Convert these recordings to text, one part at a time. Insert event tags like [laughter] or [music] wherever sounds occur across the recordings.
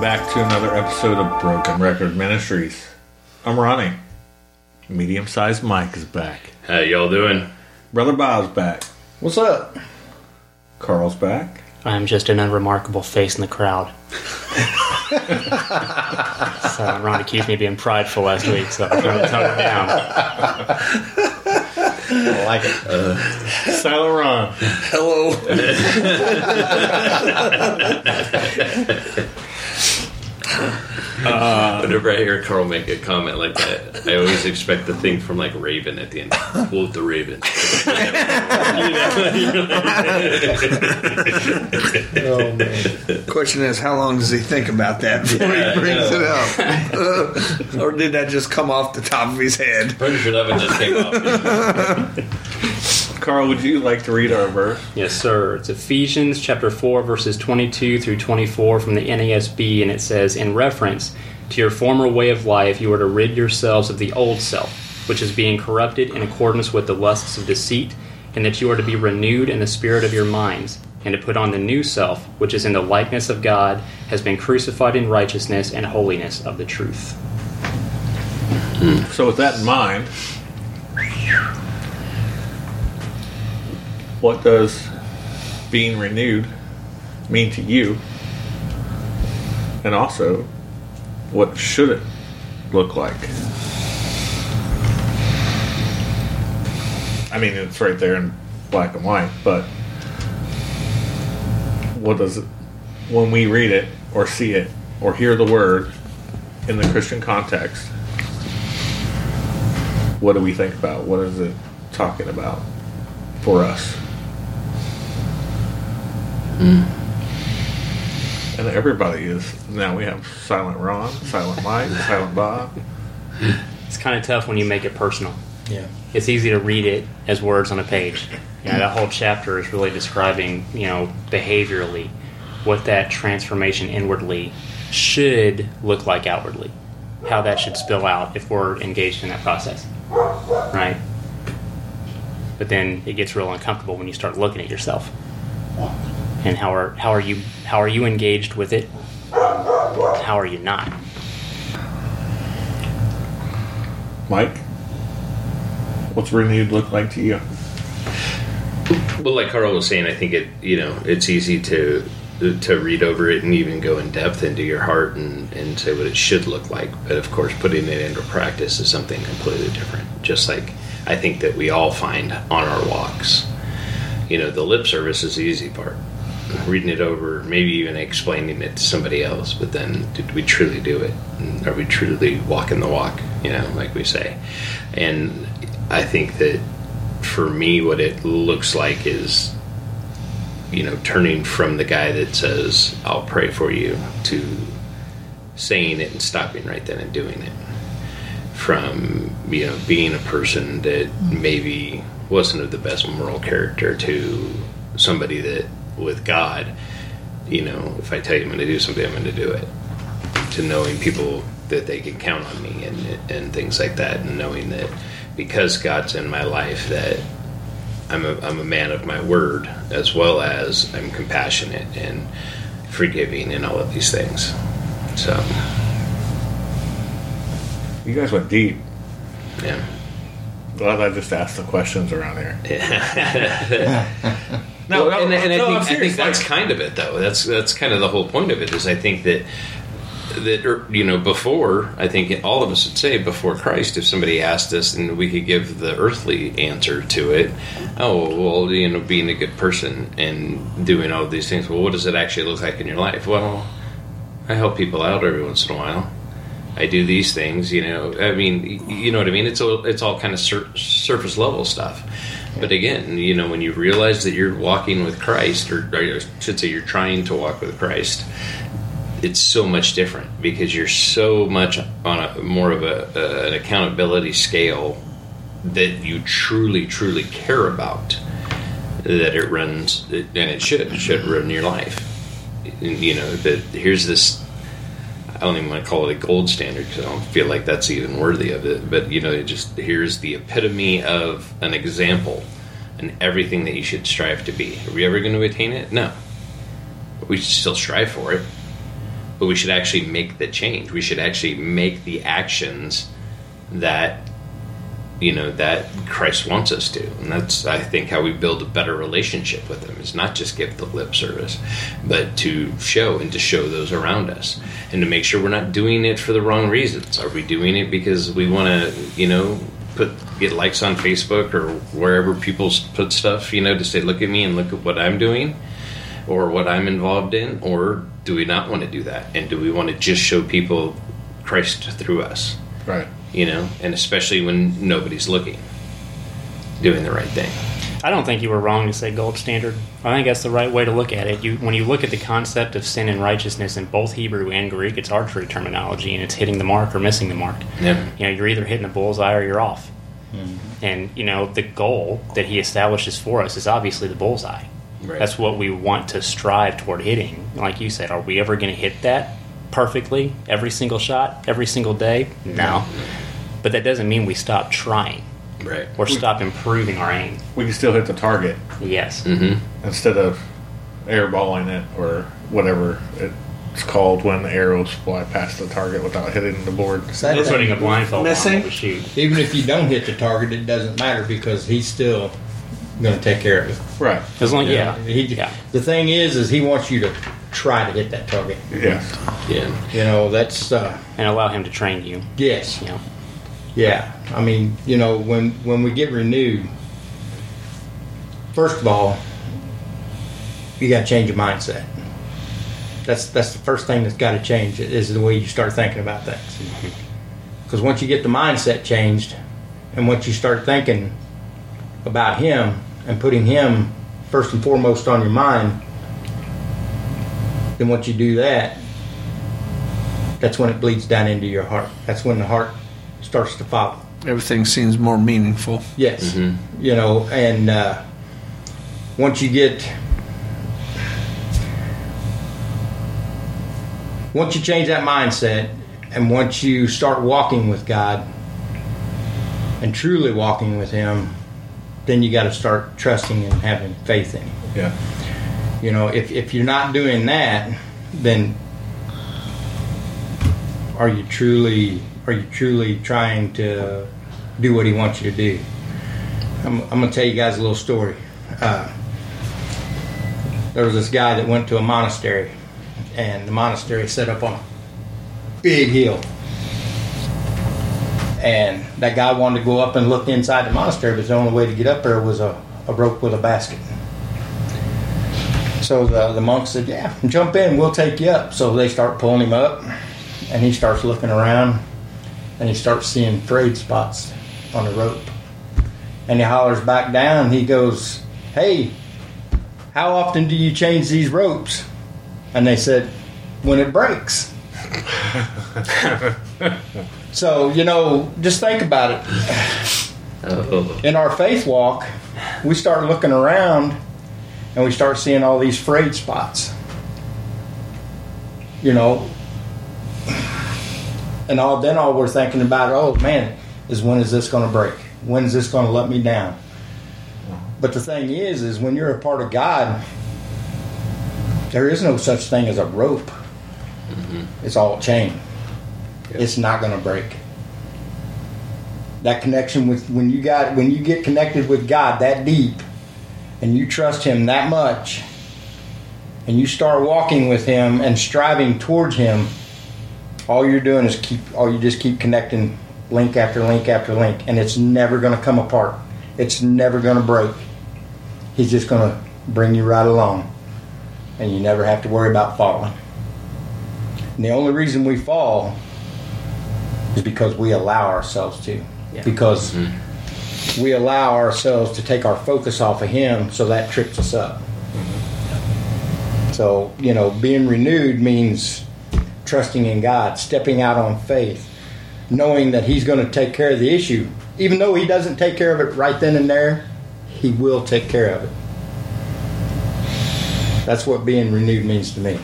welcome back to another episode of Broken Record Ministries. I'm Ronnie. Medium sized Mike is back. How y'all doing? Brother Bob's back. What's up? Carl's back. I'm just an unremarkable face in the crowd. [laughs] so Ron accused me of being prideful last week, so I'm trying to tone it down. I like it. Uh, Silent Ron. Hello. [laughs] Uh, Whenever I hear Carl make a comment like that, I always expect the thing from like Raven at the end. Quote the Raven. Oh [laughs] man. [laughs] Question is, how long does he think about that before Yeah, he brings it up, [laughs] or did that just come off the top of his head? Pretty sure that one just came off. Carl, would you like to read our verse? Yes, sir. It's Ephesians chapter 4, verses 22 through 24 from the NASB, and it says, In reference to your former way of life, you are to rid yourselves of the old self, which is being corrupted in accordance with the lusts of deceit, and that you are to be renewed in the spirit of your minds, and to put on the new self, which is in the likeness of God, has been crucified in righteousness and holiness of the truth. So, with that in mind, what does being renewed mean to you? And also, what should it look like? I mean, it's right there in black and white, but what does it, when we read it or see it or hear the word in the Christian context, what do we think about? What is it talking about for us? Mm-hmm. And everybody is now we have Silent Ron, Silent Mike, Silent Bob. It's kind of tough when you make it personal. Yeah. it's easy to read it as words on a page. You know, that whole chapter is really describing, you know, behaviorally what that transformation inwardly should look like outwardly, how that should spill out if we're engaged in that process, right? But then it gets real uncomfortable when you start looking at yourself and how are how are you how are you engaged with it? How are you not? Mike, what's renewed look like to you? Well, like Carl was saying, I think it you know it's easy to to read over it and even go in depth into your heart and, and say what it should look like. But of course, putting it into practice is something completely different. Just like I think that we all find on our walks. You know, the lip service is the easy part. Reading it over, maybe even explaining it to somebody else, but then did we truly do it? Are we truly walking the walk? You know, like we say. And I think that for me, what it looks like is you know, turning from the guy that says, I'll pray for you, to saying it and stopping right then and doing it. From, you know, being a person that maybe wasn't of the best moral character to somebody that, with God, you know, if I tell you I'm going to do something, I'm going to do it. To knowing people that they can count on me and, and things like that, and knowing that because God's in my life, that I'm a, I'm a man of my word as well as I'm compassionate and forgiving and all of these things. So, You guys went deep. yeah. Glad I just asked the questions around here. [laughs] [laughs] No, no, and, and no, I I'm think, I serious, think that's like- kind of it, though. That's that's kind of the whole point of it. Is I think that that er, you know before I think all of us would say before Christ, if somebody asked us and we could give the earthly answer to it, oh well, you know, being a good person and doing all these things. Well, what does it actually look like in your life? Well, I help people out every once in a while. I do these things, you know. I mean, you know what I mean. It's all it's all kind of sur- surface level stuff. But again, you know, when you realize that you're walking with Christ, or, or I should say, you're trying to walk with Christ, it's so much different because you're so much on a more of a, an accountability scale that you truly, truly care about. That it runs, and it should it should run your life. You know that here's this I don't even want to call it a gold standard because I don't feel like that's even worthy of it. But you know, it just here's the epitome of an example and everything that you should strive to be. Are we ever going to attain it? No. We should still strive for it. but we should actually make the change. We should actually make the actions that you know that Christ wants us to, and that's I think how we build a better relationship with Him. Is not just give the lip service, but to show and to show those around us, and to make sure we're not doing it for the wrong reasons. Are we doing it because we want to, you know, put get likes on Facebook or wherever people put stuff, you know, to say, look at me and look at what I'm doing, or what I'm involved in, or do we not want to do that, and do we want to just show people Christ through us? Right. You know, and especially when nobody's looking, doing the right thing. I don't think you were wrong to say gold standard. I think that's the right way to look at it. You, when you look at the concept of sin and righteousness in both Hebrew and Greek, it's archery terminology, and it's hitting the mark or missing the mark. Yeah. You know, you're either hitting the bullseye or you're off. Mm-hmm. And you know, the goal that he establishes for us is obviously the bullseye. Right. That's what we want to strive toward hitting. Like you said, are we ever going to hit that perfectly every single shot, every single day? No. But that doesn't mean we stop trying Right. or stop improving our aim. We can still hit the target Yes. Mm-hmm. instead of airballing it or whatever it's called when the arrows fly past the target without hitting the board. That We're putting a blindfold missing? on shoot. Even if you don't hit the target, it doesn't matter because he's still going to take care of it. Right. As long, yeah, He, yeah. The thing is, is he wants you to try to hit that target. Yes. Yeah. You know, that's uh, and allow him to train you. yes, You know, yeah. I mean, you know, when when we get renewed, first of all, you got to change your mindset. That's that's the first thing that's got to change is the way you start thinking about things. Because once you get the mindset changed, and once you start thinking about him and putting him first and foremost on your mind, then once you do that, that's when it bleeds down into your heart. That's when the heart starts to follow. Everything seems more meaningful. Yes, Mhm. you know, and uh, once you get, once you change that mindset, and once you start walking with God and truly walking with Him, then you got to start trusting and having faith in Him. Yeah. You know, if if you're not doing that, then are you truly are you truly trying to do what he wants you to do? I'm, I'm gonna tell you guys a little story. Uh, there was this guy that went to a monastery, and the monastery set up on a big hill. And that guy wanted to go up and look inside the monastery, but the only way to get up there was a, a rope with a basket. So the, the monk said, Yeah, jump in, we'll take you up. So they start pulling him up, and he starts looking around, and he starts seeing frayed spots on the rope. And he hollers back down, he goes, Hey, how often do you change these ropes? And they said, When it breaks. [laughs] so, you know, just think about it Oh. in our faith walk, we start looking around and we start seeing all these frayed spots. You know, and all then all we're thinking about, oh man, is when is this going to break? When is this going to let me down? But the thing is, is when you're a part of God, there is no such thing as a rope. Mm-hmm. It's all chain. It's not going to break that connection with when you got when you get connected with God that deep and you trust him that much and you start walking with him and striving towards him all you're doing is keep all you just keep connecting link after link after link and it's never going to come apart. It's never going to break. He's just going to bring you right along and you never have to worry about falling. And the only reason we fall is because we allow ourselves to. Yeah. because mm-hmm. We allow ourselves to take our focus off of him so that trips us up. So you know being renewed means trusting in god stepping out on faith knowing that he's going to take care of the issue. Even though he doesn't take care of it right then and there he will take care of it. That's what being renewed means to me.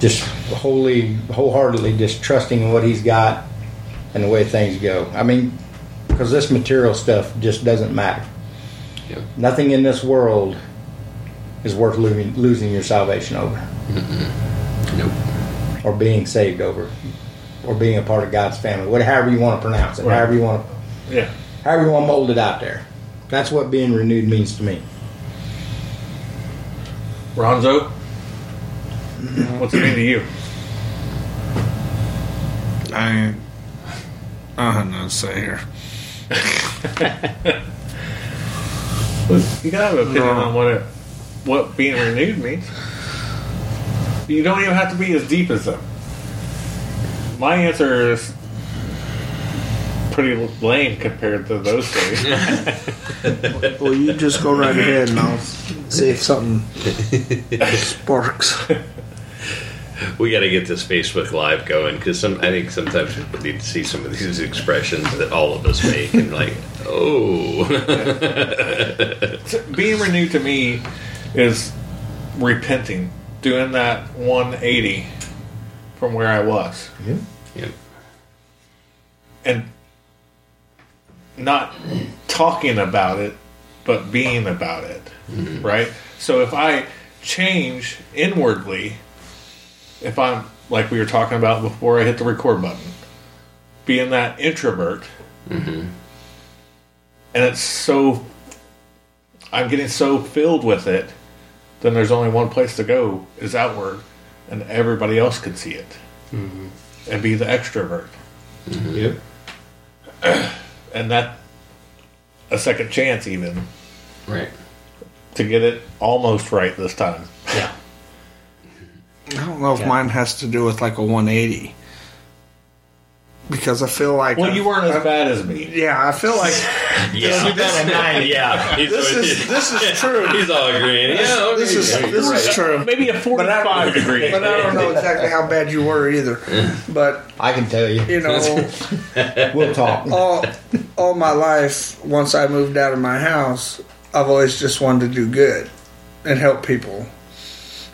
Just wholly wholeheartedly just trusting in what he's got and the way things go. I mean because this material stuff just doesn't matter Yep. nothing in this world is worth losing, losing your salvation over Nope. or being saved over, or being a part of God's family. What, however you want to pronounce it, Right. however you want to, Yeah. however you want to mold it out there. That's what being renewed means to me. Ronzo, what's it mean to you? I ain't. I don't know to say here. [laughs] You gotta have an opinion No. on what it, what being renewed means. You don't even have to be as deep as them. My answer is pretty lame compared to those days. [laughs] Well, you just go right ahead and I'll see if something [laughs] sparks. [laughs] We got to get this Facebook Live going because some. I think sometimes people need to see some of these expressions that all of us make and like, oh, [laughs] being renewed to me is repenting, doing that 180 from where I was, mm-hmm. yeah. and not talking about it, but being about it, mm-hmm. right? So if I change inwardly, if I'm like we were talking about before I hit the record button, being that introvert, mm-hmm. and it's so I'm getting so filled with it, then there's only one place to go is outward, and everybody else can see it, mm-hmm. and be the extrovert, mm-hmm. Yep. [clears throat] and that a second chance even. Right. to get it almost right this time. Yeah. I don't know if Yeah. mine has to do with like a 180. Because I feel like. Well, you weren't I- as bad as me. Yeah, I feel like [laughs] Yeah, yeah. He's, this is this is true. [laughs] he's all agreeing. Yeah, okay. This is this is true. Maybe a But I, forty-five degree. but I don't know exactly how bad you were either. But I can tell you. you know, [laughs] We'll talk. all all my life, once I moved out of my house, I've always just wanted to do good and help people.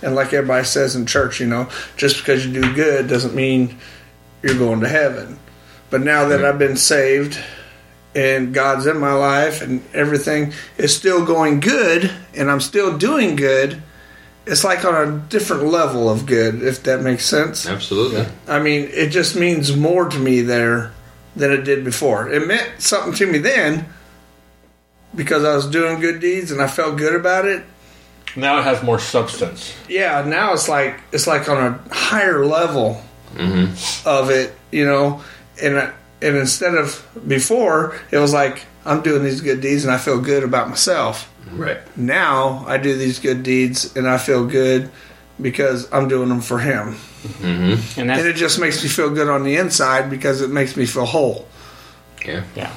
And like everybody says in church, you know, just because you do good doesn't mean you're going to heaven. But now that I've been saved and God's in my life and everything is still going good and I'm still doing good, it's like on a different level of good, if that makes sense. Absolutely. I mean, it just means more to me there than it did before. It meant something to me then because I was doing good deeds and I felt good about it. Now it has more substance. Yeah, now it's like it's like on a higher level mm-hmm. of it, you know. And I- and instead of before, it was like I'm doing these good deeds and I feel good about myself. Mm-hmm. Right. Now I do these good deeds and I feel good because I'm doing them for Him. And And that's it just makes me feel good on the inside because it makes me feel whole. Yeah. yeah.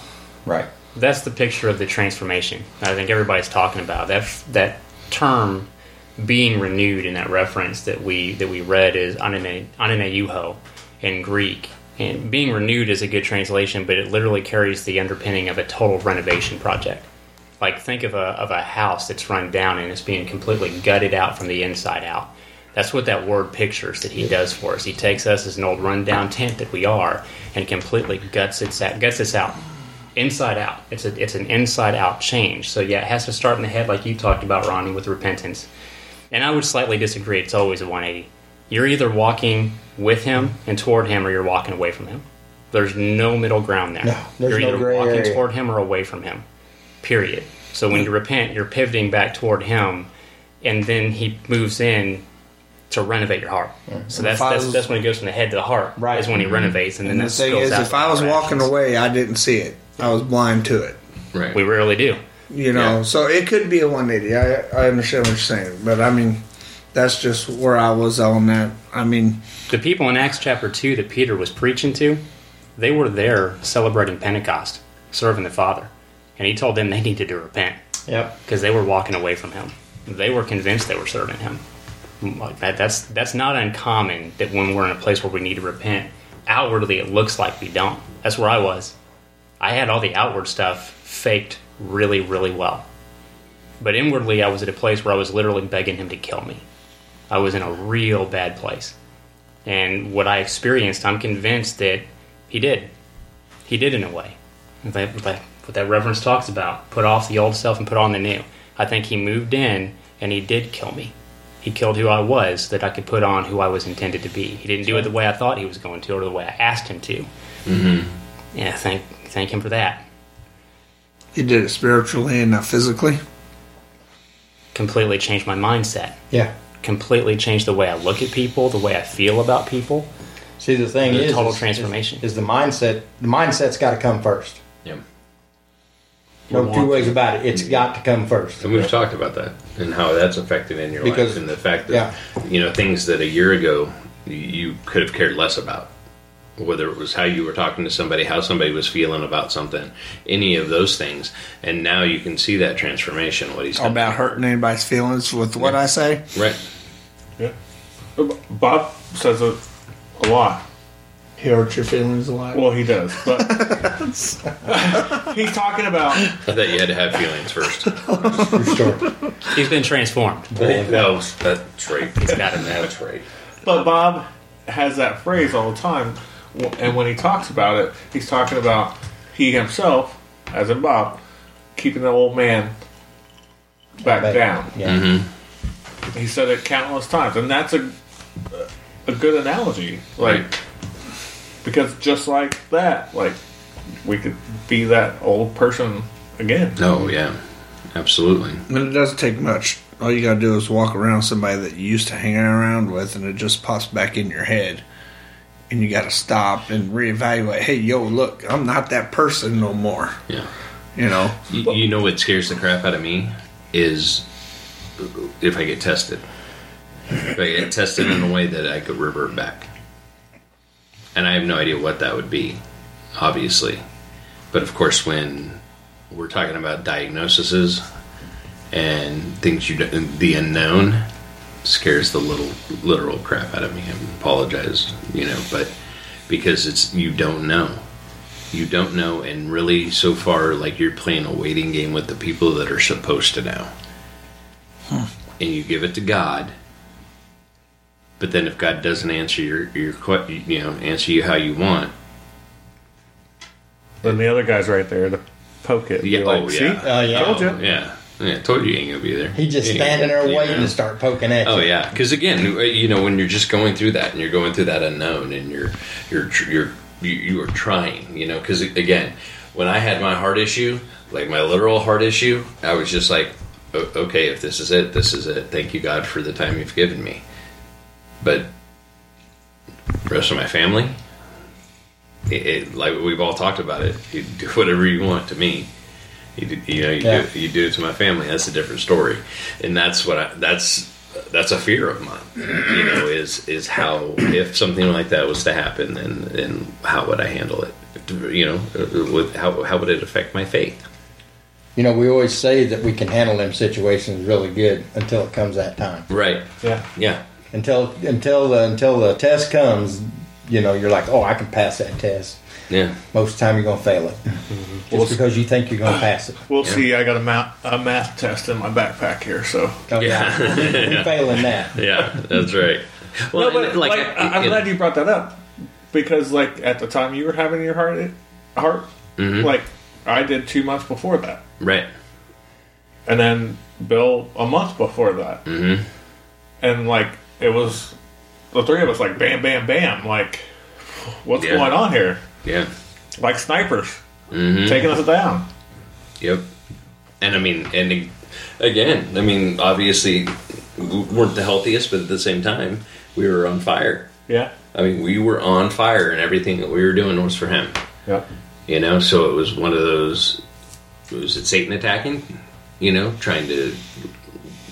Right. That's the picture of the transformation. I think everybody's talking about that. That term being renewed in that reference that we that we read is anane ananeuho in Greek. And being renewed is a good translation, but it literally carries the underpinning of a total renovation project. Like think of a of a house that's run down and it's being completely gutted out from the inside out. That's what that word pictures that he does for us. He takes us as an old rundown tent that we are and completely guts it guts us out inside out. It's a it's an inside out change. So yeah, it has to start in the head, like you talked about, Ronnie, with repentance. And I would slightly disagree. It's always a 180. You're either walking with him and toward him, or you're walking away from him. There's no middle ground there. No, you're no either gray walking area. toward him or away from him. Period. So when you repent, you're pivoting back toward him, and then he moves in to renovate your heart. So that's, that's was- that's when it goes from the head to the heart. Right. Is when he mm-hmm. renovates, and then And the thing is, if I was walking actions. away, I didn't see it. I was blind to it. Right. we rarely do. You know, Yeah. so it could be a 180. I I understand what you're saying, but I mean, that's just where I was on that. I mean, The people in Acts chapter 2 that Peter was preaching to, they were there celebrating Pentecost, serving the Father. And he told them they needed to repent Yep. because they were walking away from him. They were convinced they were serving him. Like that, that's, that's not uncommon that when we're in a place where we need to repent, outwardly it looks like we don't. That's where I was. I had all the outward stuff faked really, really well. But inwardly, I was at a place where I was literally begging him to kill me. I was in a real bad place. And what I experienced, I'm convinced that he did. He did in a way. That, that, what that reverence talks about put off the old self and put on the new. I think he moved in and he did kill me. He killed who I was that I could put on who I was intended to be. He didn't do it the way I thought he was going to or the way I asked him to. Mm-hmm. Yeah, thank thank him for that. He did it spiritually and not physically. Completely changed my mindset. Yeah. Completely changed the way I look at people, the way I feel about people. See, the thing The is, total is- transformation. is, is the mindset. The mindset's got to come first. Yeah. No two ways about it. It's mm-hmm. got to come first. And we've talked about that and how that's affected in your Because- life and the fact that yeah. you know things that a year ago you- you could have cared less about. Whether it was how you were talking to somebody, how somebody was feeling about something, any of those things, and now you can see that transformation. What he's oh, done. About hurting anybody's feelings with what I say. right? Yeah. Uh, Bob says it a lot. He hurts your feelings a lot. Well, he does, but [laughs] he's talking about I thought you had to have feelings first. [laughs] True story. He's been transformed. well, that's right. He's got it now. That's right. But Bob has that phrase all the time, and when he talks about it, he's talking about he himself, as in Bob, keeping the old man back Back- down. Yeah. Mm-hmm. He said it countless times, and that's a a good analogy. Like Right. because just like that, like we could be that old person again. No, yeah, absolutely. And it doesn't take much. All you gotta do is walk around somebody that you used to hang around with, and it just pops back in your head. And you gotta stop and reevaluate. Hey, yo, look, I'm not that person no more. Yeah. You know, You, you know what scares the crap out of me is if I get tested. If I get tested in a way that I could revert back. And I have no idea what that would be, obviously. But of course, when we're talking about diagnoses and things you the unknown scares the little literal crap out of me. I apologize, you know, but because it's you don't know you don't know and really so far like you're playing a waiting game with the people that are supposed to know and you give it to god but then if god doesn't answer your your you know answer you how you want Then the other guy's right there to poke it. Yeah, Be like, oh, See, yeah. Oh yeah. Told ya. yeah yeah told you you ain't gonna be there He just ain't standing there waiting know. to start poking at oh, you. Oh yeah, because again, uh, you know, when you're just going through that and you're going through that unknown and you're you're you're you, you are trying, you know, because again, when I had my heart issue, like my literal heart issue, I was just like, okay, if this is it, this is it. Thank you, God, for the time you've given me. But rest of my family, it, it, like we've all talked about it, you do whatever you want to me. You, do, you know, you, Yeah. do, you do it to my family. That's a different story, and that's what I. That's that's a fear of mine. You know, is is how if something like that was to happen, then then how would I handle it? You know, uh, with how how would it affect my faith? You know, we always say that we can handle them situations really good until it comes that time. Right. yeah. Yeah. Until until the until the test comes, you know, you're like, oh, I can pass that test. Yeah. Most of the time, you're gonna fail it, [laughs] Well, just because you think you're gonna pass it. We'll Yeah. see. I got a math, a math test in my backpack here, so. Oh, Yeah. [laughs] you're failing that. Yeah. That's right. Well, no, but and, like, I, I'm it- glad you brought that up because, like, at the time you were having your heart, heart, Mhm. like, I did two months before that, right. and then Bill a month before that, Mm-hmm. and like it was the three of us, like, bam, bam, bam, like, what's Yeah. going on here? Yeah. Like snipers Mm-hmm. taking us down. Yep. And I mean, and again, I mean, obviously, we weren't the healthiest, but at the same time, we were on fire. Yeah, I mean, we were on fire, and everything that we were doing was for him. yeah. You know, so it was one of those. Was it Satan attacking? You know, trying to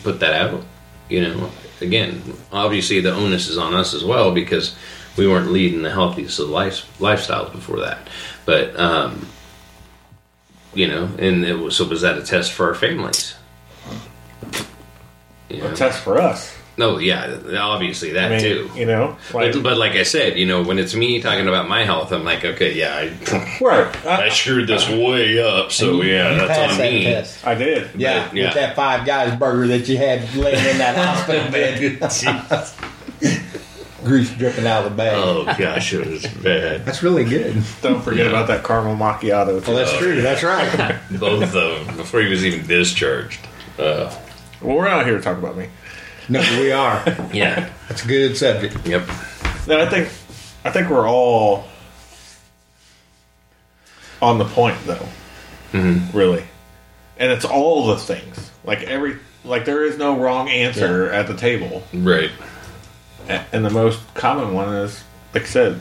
put that out. You know, again, obviously the onus is on us as well because we weren't leading the healthiest of life, lifestyles before that. But um, you know, and it was so was that a test for our families? You know? A test for us. No, yeah, obviously that I mean, too. you know, like, But, but like I said, you know, when it's me talking about my health, I'm like, okay, yeah, I, [laughs] right. I I, screwed this way up, so You- yeah, you that's passed on that me. test. I did. Yeah, yeah. with that Five Guys burger that you had laying in that hospital bed, [laughs] grease dripping out of the bag. Oh gosh, it was bad. That's really good. Don't forget Yeah. about that caramel macchiato. Well, that's true. That's right. [laughs] Both of them before he was even discharged. Uh, Well, we're not here to talk about me. No, we are. [laughs] Yeah. That's a good subject. Yep. Then I think I think we're all on the point though. Really. And it's all the things. Like every like there is no wrong answer at the table. Right. And the most common one is like I said,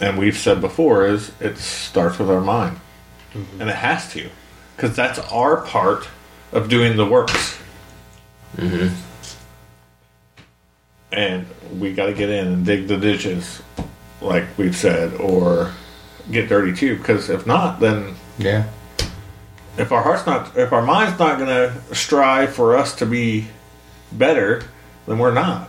and we've said before, is it starts with our mind. Mm-hmm. And it has to. Because that's our part of doing the works. Mm-hmm. And we got to get in and dig the ditches, like we've said, or get dirty too. Because if not, then Yeah. if our heart's not, if our mind's not going to strive for us to be better, then we're not.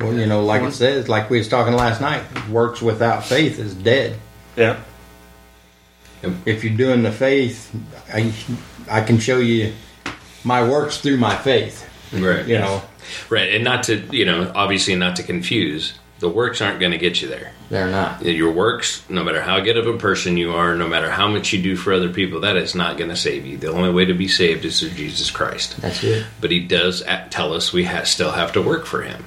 Well, you know, like it says, like we was talking last night, works without faith is dead. Yeah. If you're doing the faith, I, I can show you my works through my faith. Right. You know, Right. And not to, you know, obviously not to confuse, the works aren't going to get you there. they're not. Your works, no matter how good of a person you are, no matter how much you do for other people, that is not going to save you. The only way to be saved is through Jesus Christ. That's it. But He does tell us we ha- still have to work for Him.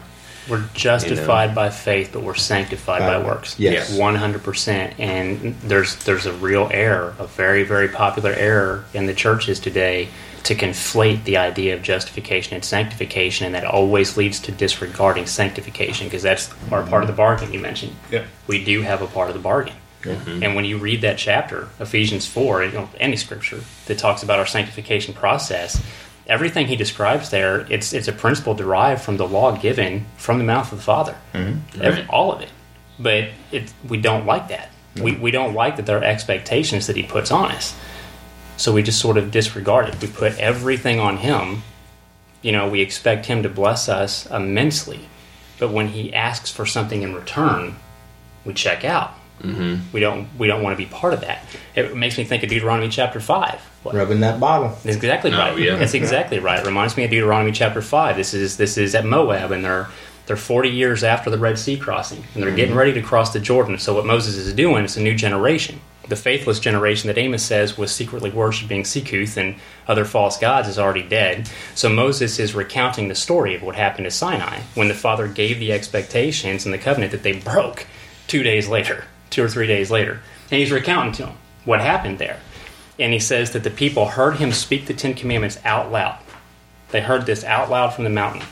We're justified by faith, but we're sanctified by, By- works. yes. one hundred percent. And there's there's a real error, a very very popular error in the churches today to conflate the idea of justification and sanctification, and that always leads to disregarding sanctification because that's our part of the bargain you mentioned. Yeah. We do have a part of the bargain. Mm-hmm. And when you read that chapter, Ephesians 4, you know, any scripture that talks about our sanctification process, everything he describes there, it's, it's a principle derived from the law given from the mouth of the Father. Mm-hmm. Every, Right. all of it. But it, we don't like that. We, we don't like that there are expectations that he puts on us. So we just sort of disregard it. We put everything on him. You know, we expect him to bless us immensely. But when he asks for something in return, we check out. Mm-hmm. We don't. We don't want to be part of that. It makes me think of Deuteronomy chapter five. What- Rubbing that bottle. That's exactly Oh, right. yeah. That's exactly right. It reminds me of Deuteronomy chapter five. This is this is at Moab, and they're they're forty years after the Red Sea crossing, and they're getting ready to cross the Jordan. So what Moses is doing is a new generation. The faithless generation that Amos says was secretly worshiping Sikuth and other false gods is already dead. So Moses is recounting the story of what happened at Sinai when the Father gave the expectations and the covenant that they broke two days later, two or three days later, and he's recounting to him what happened there and he says that the people heard him speak the Ten Commandments out loud. They heard this out loud from the mountain.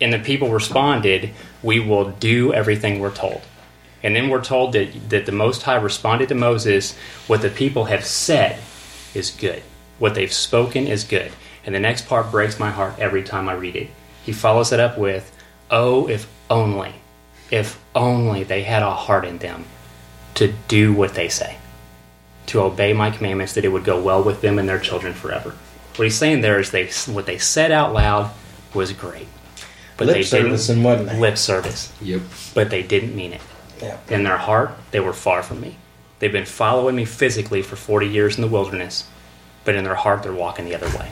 And the people responded, We will do everything we're told. And then we're told that, that the Most High responded to Moses, What the people have said is good. What they've spoken is good. And the next part breaks my heart every time I read it. He follows it up with, Oh, if only, if only they had a heart in them to do what they say to obey my commandments that it would go well with them and their children forever. What he's saying there is they what they said out loud was great, but Lip they servicing, didn't wasn't lip service, Yep. but they didn't mean it. Yeah. In their heart, they were far from me. They've been following me physically for forty years in the wilderness, but in their heart, they're walking the other way,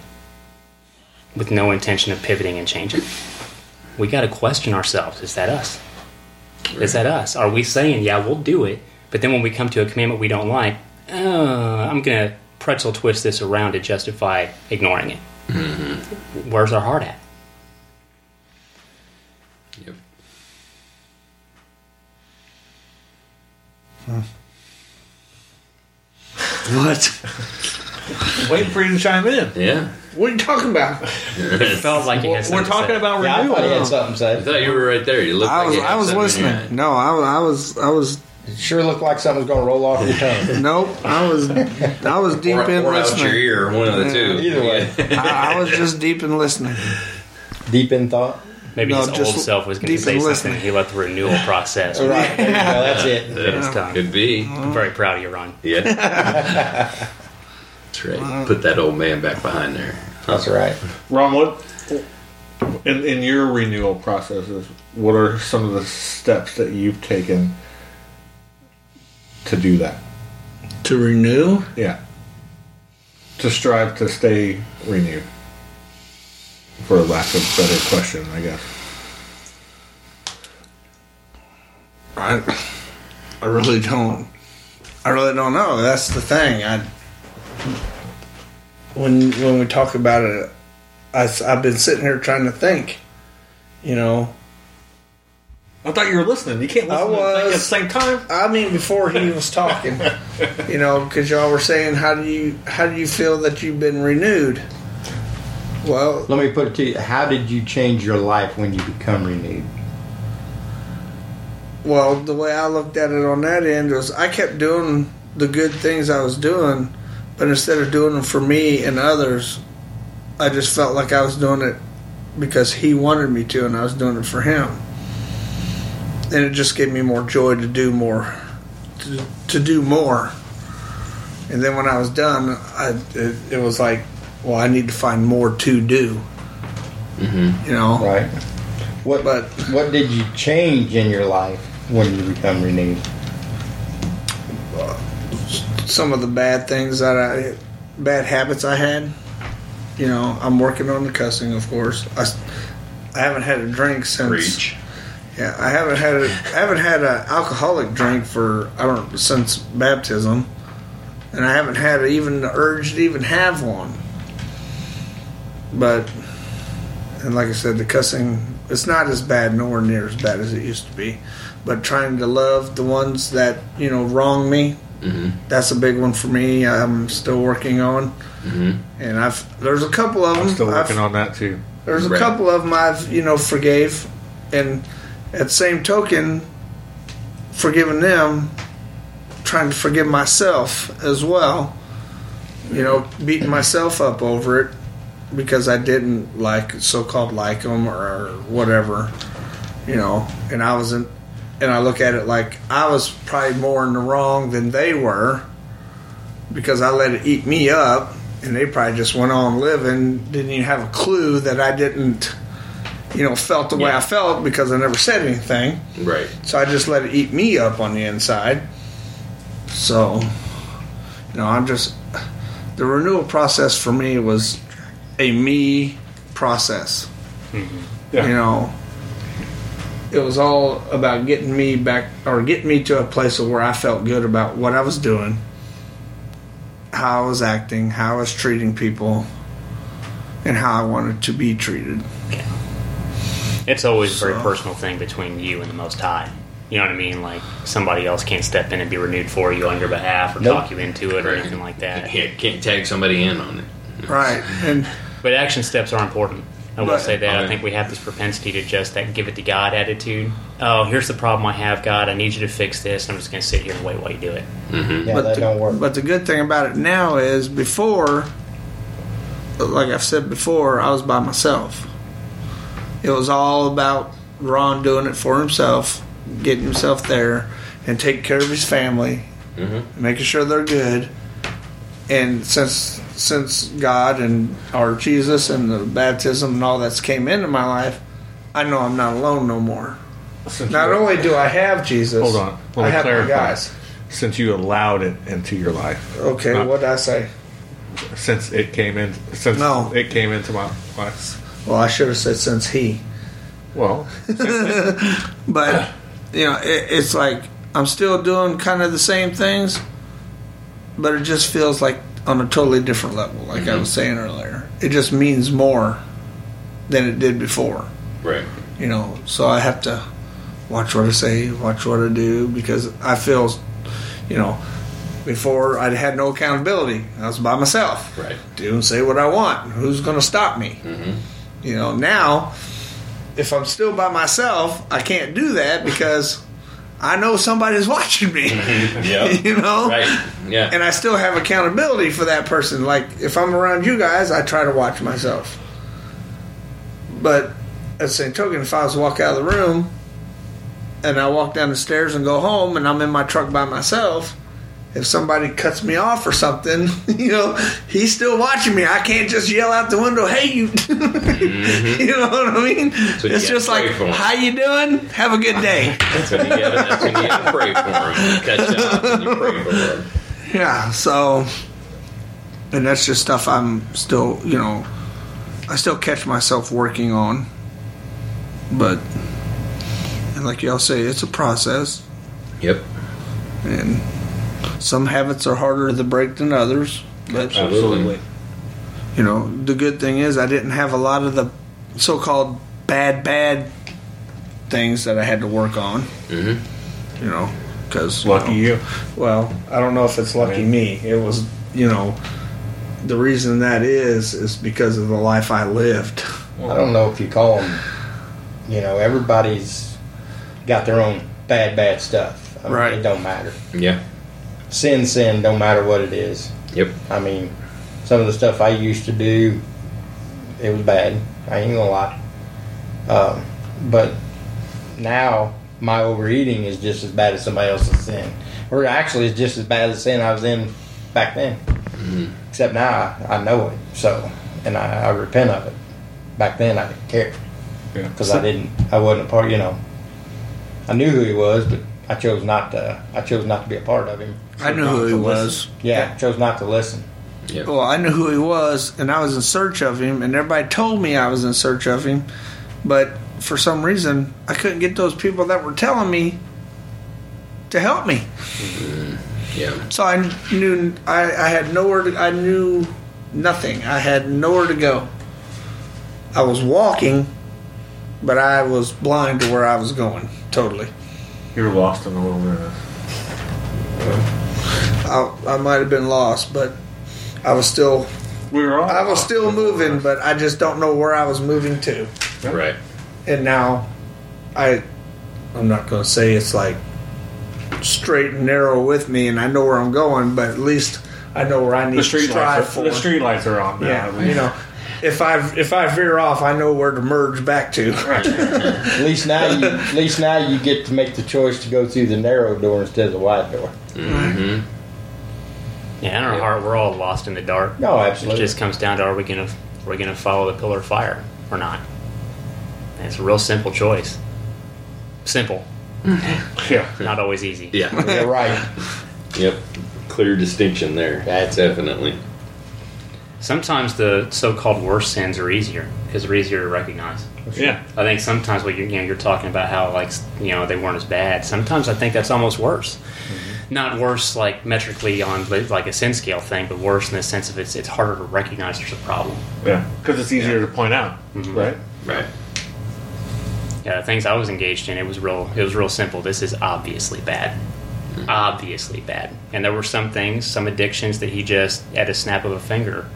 with no intention of pivoting and changing. We got to question ourselves: Is that us? Is that us? Are we saying, "Yeah, we'll do it," but then when we come to a commandment we don't like, uh, I'm going to pretzel twist this around to justify ignoring it. Where's our heart at? Yep. What? Waiting for you to chime in. Yeah. What are you talking about? [laughs] It felt like you We're, had to talking say. about Yeah, I renewal. thought he had something to I thought you were right there. You looked I like was you had I was something in your listening. No, I, was- I was I was It sure looked like something was going to roll off your tongue. [laughs] nope. I was I was deep Or, in or out your ear, one of the two. Either way. I, I was just deep in listening. Deep in thought. Maybe No, his just old self was going to say something. listening. He let the renewal [laughs] process. All right, there you go. That's it. Get his tongue. Could be. I'm very proud of you, Ron. Yeah. [laughs] That's right. Uh, Put that old man back behind there. That's right. Ron, what in in your renewal processes? What are some of the steps that you've taken to do that? To renew? Yeah, to strive to stay renewed. For lack of a better question, I guess. I I really don't. I really don't know. That's the thing. I when when we talk about it, I, have been sitting here trying to think, You know, I thought you were listening. You can't listen I to the thing at the same time. I mean, before he was talking, you know, because y'all were saying, how do you how do you feel that you've been renewed? Well, Let me put it to you. How did you change your life when you become renewed? well, the way I looked at it on that end was, I kept doing the good things I was doing, but instead of doing them for me and others, I just felt like I was doing it because he wanted me to, and I was doing it for him. And it just gave me more joy to do more, to, to do more. And then when I was done, I it, it was like, well, I need to find more to do. Mm-hmm. You know, Right. What But- what did you change in your life when you become renewed? some of the bad things that I, bad habits I had. You know, I'm working on the cussing, of course. I, I haven't had a drink since. Preach. Yeah, I haven't had a, I haven't had an alcoholic drink for I don't since baptism, and I haven't had even the urge to even have one. But, and like I said, the cussing it's not as bad, nowhere near as bad as it used to be. But trying to love the ones that you know wrong me, Mm-hmm. that's a big one for me. I'm still working on, Mm-hmm. and I've there's a couple of them. I'm still I've- working on that too. there's a Right. couple of them I've you know forgave, and at the same token, forgiving them, trying to forgive myself as well. You know, beating myself up over it because I didn't like so-called like them or whatever. You know, and I wasn't. And I look at it like I was probably more in the wrong than they were because I let it eat me up and they probably just went on living, didn't even have a clue that I didn't, you know, felt the way I felt because I never said anything. Right. So I just let it eat me up on the inside. So, you know, I'm just, the renewal process for me was a me process. Mm-hmm. Yeah. You know, it was all about getting me back or getting me to a place of where I felt good about what I was doing, how I was acting, how I was treating people, and how I wanted to be treated. It's always a very So- personal thing between you and the Most High. You know what I mean? Like somebody else can't step in and be renewed for you on your behalf or Nope. talk you into it or Right. anything like that. Can't, can't tag somebody in on it. Right. And But action steps are important. I will But- say that. I think we have this propensity to just that give it to God attitude. Oh, here's the problem I have, God. I need you to fix this. I'm just going to sit here and wait while you do it. Mm-hmm. Yeah, that the, don't work. But the good thing about it now is before, like I've said before, I was by myself. It was all about Ron doing it for himself, getting himself there, and taking care of his family, Mhm. making sure they're good. And since since God and our Jesus and the baptism and all that's came into my life, I know I'm not alone no more. Since Not only do I have Jesus, hold on, let I me have my guys. Since you allowed it into your life, Okay, Not- what did I say? since it came in, since No. it came into my life. Well, I should have said since he. Well, [laughs] But, you know, it, it's like I'm still doing kind of the same things, but it just feels like on a totally different level, like I mm-hmm. was saying earlier. It just means more than it did before, Right. you know. So I have to watch what I say, watch what I do, because I feel, you know, before I had no accountability. I was by myself. Right. do and say what I want. Who's going to stop me? Mm-hmm. You know, now, if I'm still by myself, I can't do that because I know somebody's [laughs] watching me. [laughs] Yeah. [laughs] you know? Right. Yeah. And I still have accountability for that person. Like, if I'm around you guys, I try to watch myself. But at the same token, if I was to walk out of the room and I walk down the stairs and go home and I'm in my truck by myself, if somebody cuts me off or something, [laughs] you know, he's still watching me. I can't just yell out the window, "Hey, you!" [laughs] Mm-hmm. you know what I mean? You just like, pray for 'em. "How you doing? Have a good day." [laughs] that's when you gotta, that's when you gotta pray for them. Catch up and you pray for them. Yeah, so and that's just stuff I'm still, you know, I still catch myself working on. But and like y'all say, it's a process Yep. and some habits are harder to break than others. But absolutely. you know, the good thing is I didn't have a lot of the so-called bad, bad things that I had to work on. Mm-hmm. You know, because Lucky you. Well, I don't know if it's lucky me. It was, you know, the reason that is is because of the life I lived. I don't know if you call them. You know, everybody's got their own bad, bad stuff. I mean, Right. It don't matter. Yeah. Sin, sin, don't matter what it is. Yep. I mean, some of the stuff I used to do, it was bad. I ain't gonna lie. Um, but now my overeating is just as bad as somebody else's sin, or actually it's just as bad as the sin I was in back then. Except now I, I know it, so and I, I repent of it. Back then I didn't care Yeah. because I didn't. I wasn't a part. You know, I knew who he was, but I chose not to. I chose not to be a part of him. I knew who he to was. Yeah, I chose not to listen. Yep. Well, I knew who he was, and I was in search of him, and everybody told me I was in search of him, but for some reason I couldn't get those people that were telling me to help me. Mm-hmm. Yeah. So I knew I, I had nowhere to. I knew nothing. I had nowhere to go. I was walking, but I was blind to where I was going. Totally. You were lost in the wilderness. I, I might have been lost, but I was still. We were all. I was still moving, but I just don't know where I was moving to. Right. And now, I. I'm not going to say it's like straight and narrow with me, and I know where I'm going, but at least I know where I need the to street strive lights. for. The street lights are on now. Yeah, you know, if I if I veer off, I know where to merge back to. [laughs] At least now, you, at least now you get to make the choice to go through the narrow door instead of the wide door. Mm-hmm. Yeah, in our heart, we're all lost in the dark. No, absolutely. It just comes down to are we gonna are we gonna follow the pillar of fire or not? And it's a real simple choice. Simple, [laughs] yeah. not always easy. Yeah. You're right. Yep. Clear distinction there. That's definitely. Sometimes the so-called worst sins are easier because they're easier to recognize. Yeah. I think sometimes what you're, you know, you're talking about how like you know they weren't as bad. Sometimes I think that's almost worse. Not worse like metrically on like a sin scale thing, but worse in the sense of it's it's harder to recognize there's a problem. Yeah. Because it's easier to point out, Mm-hmm. right? Right. Yeah, the things I was engaged in, it was real. It was real simple. This is obviously bad, obviously bad. And there were some things, some addictions that he just at a snap of a finger,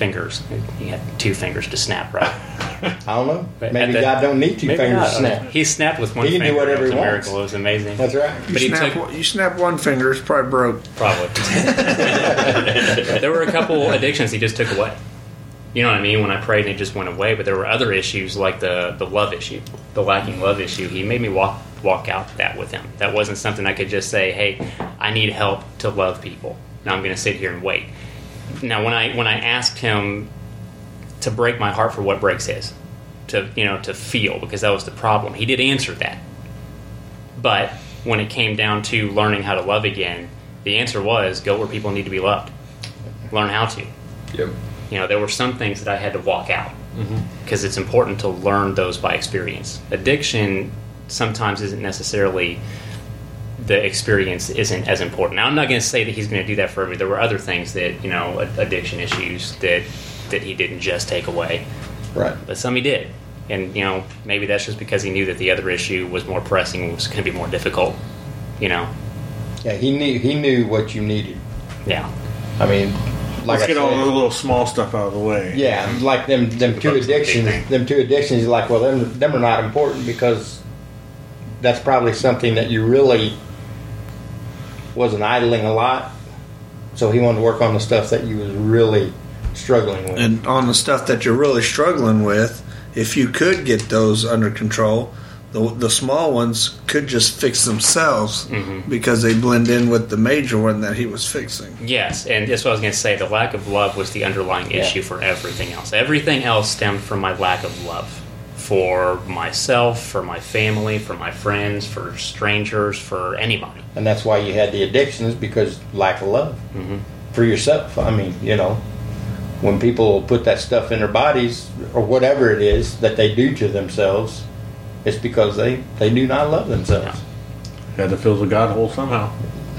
fingers. He had two fingers to snap, right? [laughs] I don't know. But Maybe at the- God don't need two fingers not. to snap. He snapped with one He can do finger. whatever it was he a wants. miracle. It was amazing. That's right. You But he snap, took- one- you snap one finger, it's probably broke. Probably. [laughs] [laughs] there were a couple addictions he just took away. You know what I mean? When I prayed and it just went away, but there were other issues like the the love issue, the lacking love issue. He made me walk walk out that with him. That wasn't something I could just say, "Hey, I need help to love people." Now I'm going to sit here and wait. Now when I when I asked him to break my heart for what breaks his, to you know to feel because that was the problem. He did answer that, but when it came down to learning how to love again, the answer was go where people need to be loved. Learn how to. Yep. You know, there were some things that I had to walk out mm-hmm. because it's important to learn those by experience. Addiction sometimes isn't necessarily the experience isn't as important. Now, I'm not going to say that he's going to do that for every. There were other things that you know, addiction issues that that he didn't just take away, Right. but some he did. And you know, maybe that's just because he knew that the other issue was more pressing, was going to be more difficult. You know, Yeah, he knew he knew what you needed. yeah. I mean, like Let's I get said, all the little small stuff out of the way. yeah, like them them two That's the big addictions. Them two addictions. Like, well, them them are not important because that's probably something that you really wasn't idling a lot. So he wanted to work on the stuff that you was really struggling with. And on the stuff that you're really struggling with, if you could get those under control, the, the small ones could just fix themselves mm-hmm. because they blend in with the major one that he was fixing. Yes, and that's what I was going to say. The lack of love was the underlying Yeah. issue for everything else. Everything else stemmed from my lack of love for myself, for my family, for my friends, for strangers, for anybody. and that's why you had the addictions because lack of love mm-hmm. for yourself. I mean, you know, when people put that stuff in their bodies or whatever it is that they do to themselves, it's because they they do not love themselves. You had to fill the God hole somehow.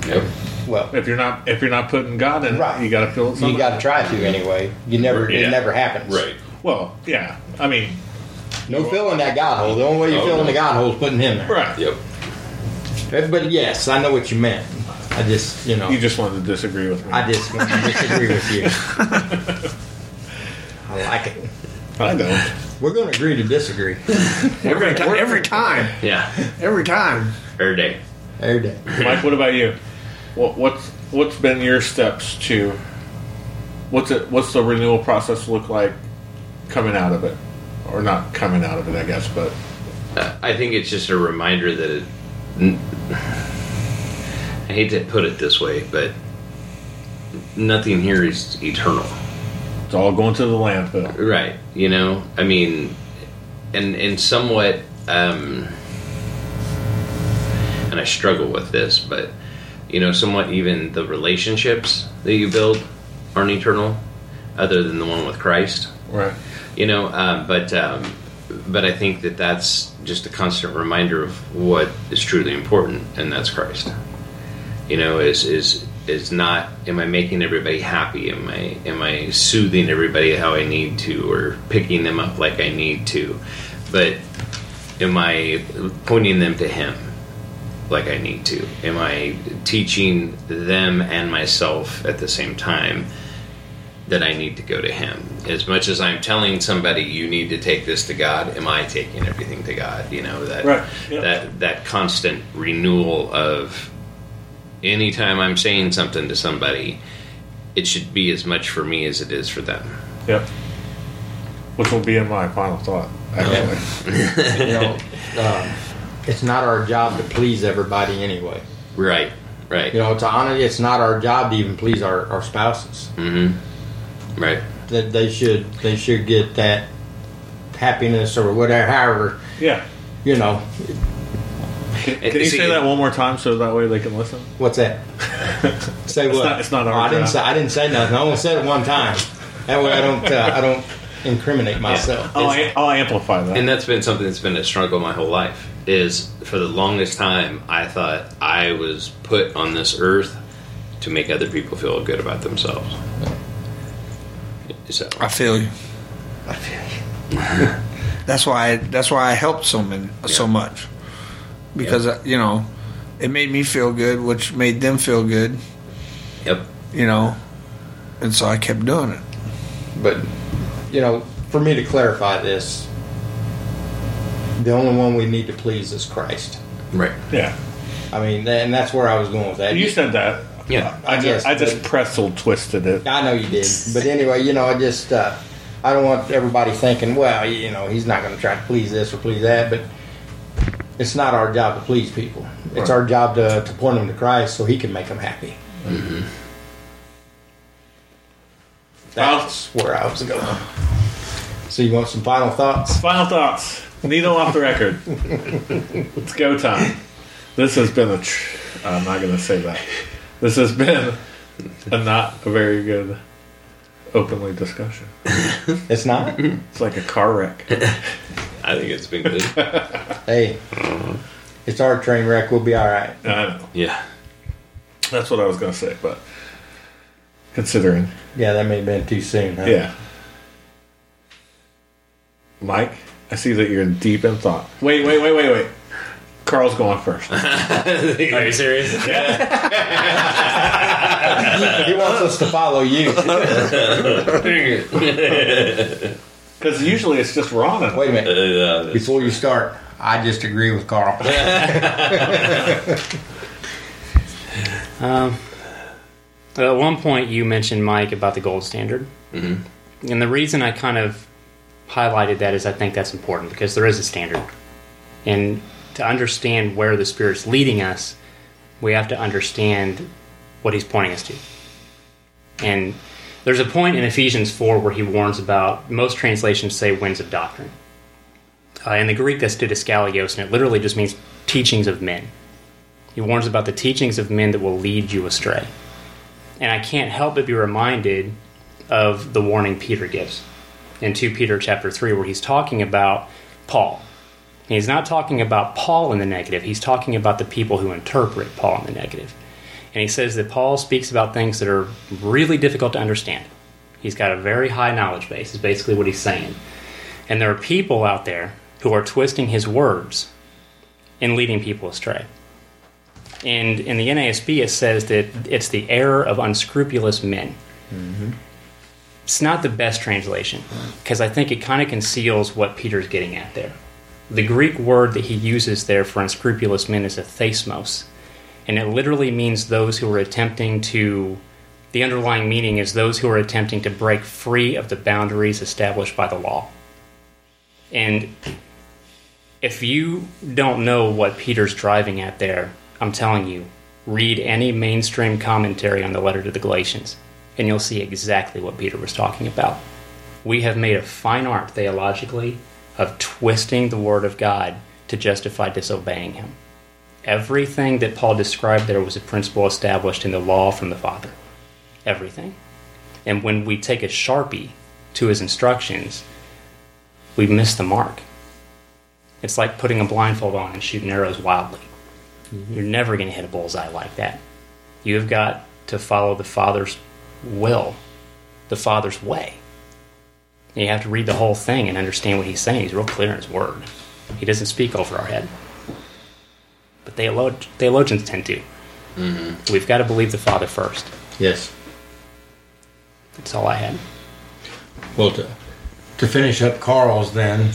Yep. Well, If you're not if you're not putting God in Right. you got to fill it somehow. you got to try to anyway. You never Yeah. it never happens. Right. Well, yeah. I mean, No filling that God hole. The only way you Oh, fill in no. the God hole is putting him there. Right. Yep. But yes, I know what you meant. I just, you know, You just wanted to disagree with me. I just want to disagree with you. [laughs] I like it. I don't. We're going to agree to disagree Every, ti- every time. Yeah. Every time. Every day. every day. Mike, what about you? What, what's what's been your steps to what's it what's the renewal process look like coming out of it, or not coming out of it, I guess, but Uh, I think it's just a reminder that it. I hate to put it this way, but nothing here is eternal. it's all going to the landfill. Right. You know, I mean, and and somewhat, um, and I struggle with this, but you know, somewhat even the relationships that you build aren't eternal, other than the one with Christ. Right. You know, um, but um, but I think that that's just a constant reminder of what is truly important, and that's Christ. You know, is is is not am I making everybody happy? Am I am I soothing everybody how I need to, or picking them up like I need to? But am I pointing them to Him like I need to? Am I teaching them and myself at the same time? That I need to go to Him. As much as I'm telling somebody you need to take this to God, am I taking everything to God? You know that Right, yeah. that that constant renewal of anytime I'm saying something to somebody, it should be as much for me as it is for them. Yep. Which will be in my final thought. Actually. [laughs] You know, um, it's not our job to please everybody anyway. Right, right, You know, to honor, it's not our job to even please our, our spouses. Right. That they should they should get that happiness or whatever. However, Yeah. you know, Can, can you say that one more time so that way they can listen? what's that? [laughs] Say It's what? not- it's not our Oh, I didn't say I didn't say nothing. I only said it one time. That way I don't uh, I don't incriminate myself. I'll, a- I'll amplify that. And that's been something that's been a struggle my whole life. Is for the longest time I thought I was put on this earth to make other people feel good about themselves. So I feel you. I feel you. [laughs] that's why. I, that's why I helped so many, so much, because uh, you know, it made me feel good, which made them feel good. Yep. You know, and so I kept doing it. But you know, for me to clarify this, the only one we need to please is Christ. Right. yeah. I mean, and that's where I was going with that. You said that. Yeah. I just, Yes, I just but- pretzel twisted it. I know you did, but anyway, you know, I just uh, I don't want everybody thinking, well, you know, he's not going to try to please this or please that, but it's not our job to please people. It's Right. our job to, to point them to Christ so He can make them happy. That's where I was going. So you want some final thoughts? Final thoughts. Needle off the record. it's go time. This has been a. Tr- I'm not going to say that. This has been a not a very good openly discussion. [laughs] It's not. It's like a car wreck. [laughs] I think it's been good. [laughs] hey, uh-huh. it's our train wreck. We'll be all right. I know. yeah. That's what I was going to say, but considering, Yeah, that may have been too soon. Huh? yeah. Mike, I see that you're deep in thought. Wait, wait, wait, wait, wait. Carl's going first. [laughs] Are you serious? He wants us to follow you. Because usually it's just Ron. and- Wait a minute. Uh, Before you start, I just agree with Carl. [laughs] Um, at one point, you mentioned Mike about the gold standard, mm-hmm. and the reason I kind of highlighted that is I think that's important because there is a standard, and to understand where the Spirit's leading us, we have to understand what He's pointing us to. And there's a point in Ephesians four where he warns about most translations say winds of doctrine. Uh, in the Greek, that's didaskalias, and it literally just means teachings of men. He warns about the teachings of men that will lead you astray. And I can't help but be reminded of the warning Peter gives in 2 Peter chapter 3 where he's talking about Paul. And he's not talking about Paul in the negative, he's talking about the people who interpret Paul in the negative. And he says that Paul speaks about things that are really difficult to understand. He's got a very high knowledge base, is basically what he's saying. And there are people out there who are twisting his words and leading people astray. And in the NASB, it says that it's the error of unscrupulous men. Mm-hmm. It's not the best translation because I think it kind of conceals what Peter's getting at there. The Greek word that he uses there for unscrupulous men is athesmos, and it literally means those who are attempting to. The underlying meaning is those who are attempting to break free of the boundaries established by the law. And if you don't know what Peter's driving at there, I'm telling you, read any mainstream commentary on the letter to the Galatians, and you'll see exactly what Peter was talking about. We have made a fine art theologically of twisting the Word of God to justify disobeying Him. Everything that Paul described there was a principle established in the law from the Father. Everything. And when we take a sharpie to his instructions, we miss the mark. It's like putting a blindfold on and shooting arrows wildly. Mm-hmm. You're never going to hit a bullseye like that. You've got to follow the Father's will, the Father's way. You have to read the whole thing and understand what he's saying. He's real clear in his word. He doesn't speak over our head. But theolog- theologians tend to. Mm-hmm. We've got to believe the Father first. Yes. That's all I had. Well, to, to finish up Carl's, then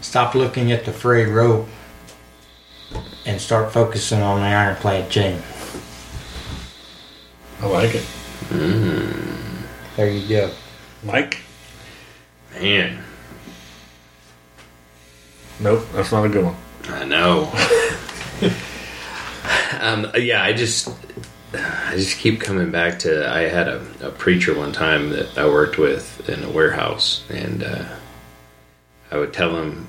stop looking at the frayed rope and start focusing on the ironclad chain. I like it. Mm-hmm. There you go. Mike? Man, Nope, that's not a good one. I know. [laughs] um, yeah, I just, I just keep coming back to. I had a, a preacher one time that I worked with in a warehouse, and uh, I would tell him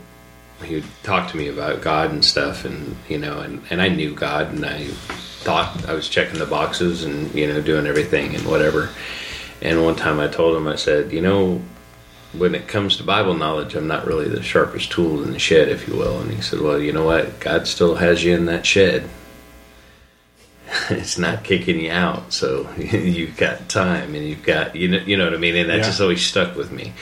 he would talk to me about God and stuff, and you know, and, and I knew God, and I thought I was checking the boxes and you know doing everything and whatever. And one time I told him, I said, you know, when it comes to Bible knowledge, I'm not really the sharpest tool in the shed, if you will. And he said, Well, you know what? God still has you in that shed. [laughs] it's not kicking you out, so [laughs] you've got time, and you've got you know you know what I mean. And that Yeah. just always stuck with me,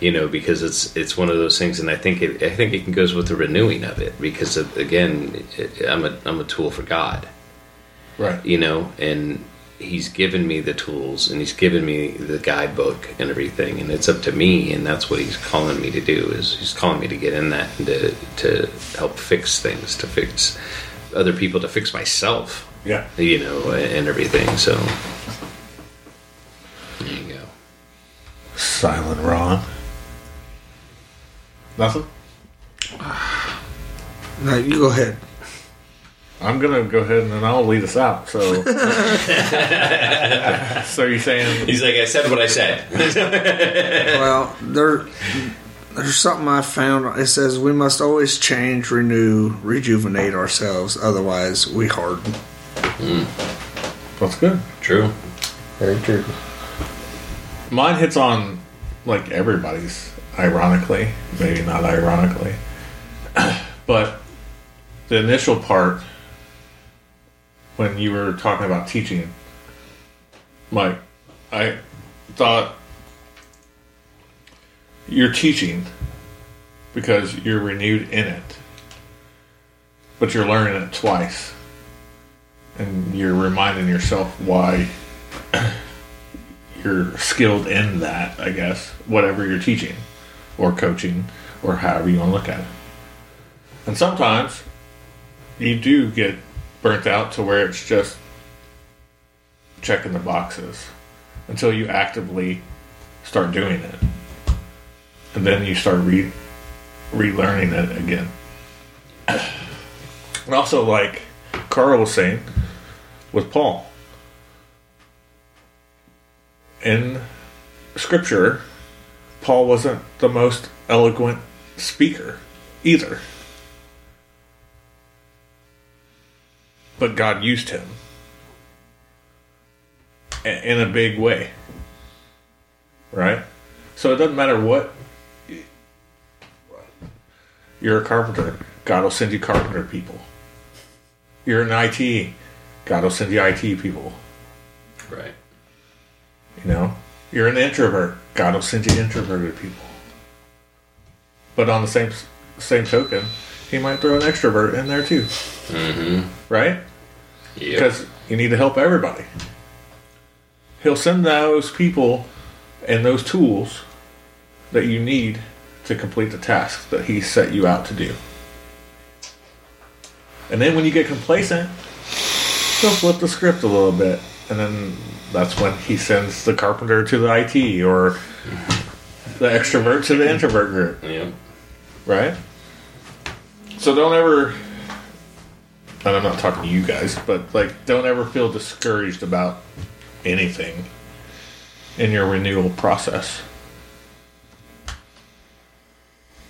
you know, because it's it's one of those things, and I think it I think it goes with the renewing of it, because of, again, it, I'm a I'm a tool for God Right. you know, and he's given me the tools and he's given me the guidebook and everything, and it's up to me, and that's what he's calling me to do. Is he's calling me to get in that and to to help fix things, to fix other people, to fix myself, Yeah. you know, and everything. So there you go. Silent Ron. Nothing? No, you go ahead. I'm gonna go ahead and then I'll lead us out. So, [laughs] so you're saying He's like, I said what I said. [laughs] Well, there, there's something I found. It says we must always change, renew, rejuvenate ourselves. Otherwise, we harden. Hmm. that's good? True. Very true. Mine hits on like everybody's, ironically, maybe not ironically, [clears throat] but the initial part when you were talking about teaching, Mike, I thought you're teaching because you're renewed in it, but you're learning it twice, and you're reminding yourself why you're skilled in that, I guess, whatever you're teaching or coaching or however you want to look at it. And sometimes you do get burnt out to where it's just checking the boxes until you actively start doing it. And then you start re relearning it again. [clears throat] And also like Carl was saying with Paul in scripture, Paul wasn't the most eloquent speaker either. But God used him in a big way. Right? So it doesn't matter what. You're a carpenter, God will send you carpenter people. You're in IT, God will send you IT people. Right. You know, you're an introvert. God will send you introverted people. But on the same same token, he might throw an extrovert in there too, Mm-hmm. right? Yep. Because you need to help everybody. He'll send those people and those tools that you need to complete the task that he set you out to do. And then when you get complacent, he'll flip the script a little bit. And then that's when he sends the carpenter to the IT or the extrovert to the introvert group, Yep. right? So don't ever, and I'm not talking to you guys, but like, don't ever feel discouraged about anything in your renewal process.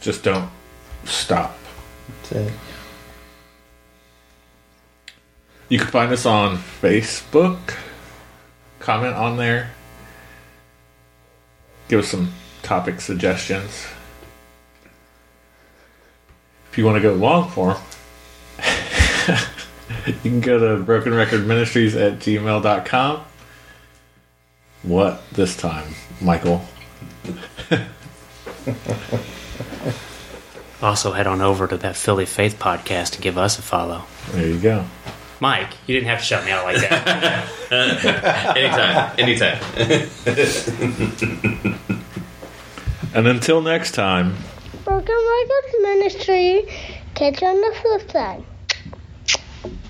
Just don't stop. That's it. You can find us on Facebook. Comment on there. Give us some topic suggestions. If you want to go long form, [laughs] you can go to broken record ministries at gmail.com. What this time, Michael? [laughs] Also, head on over to that Philly Faith podcast and give us a follow. There you go. Mike, you didn't have to shut me out like that. [laughs] anytime. Anytime. And until next time. Broken Records Ministry. Catch you on the flip side.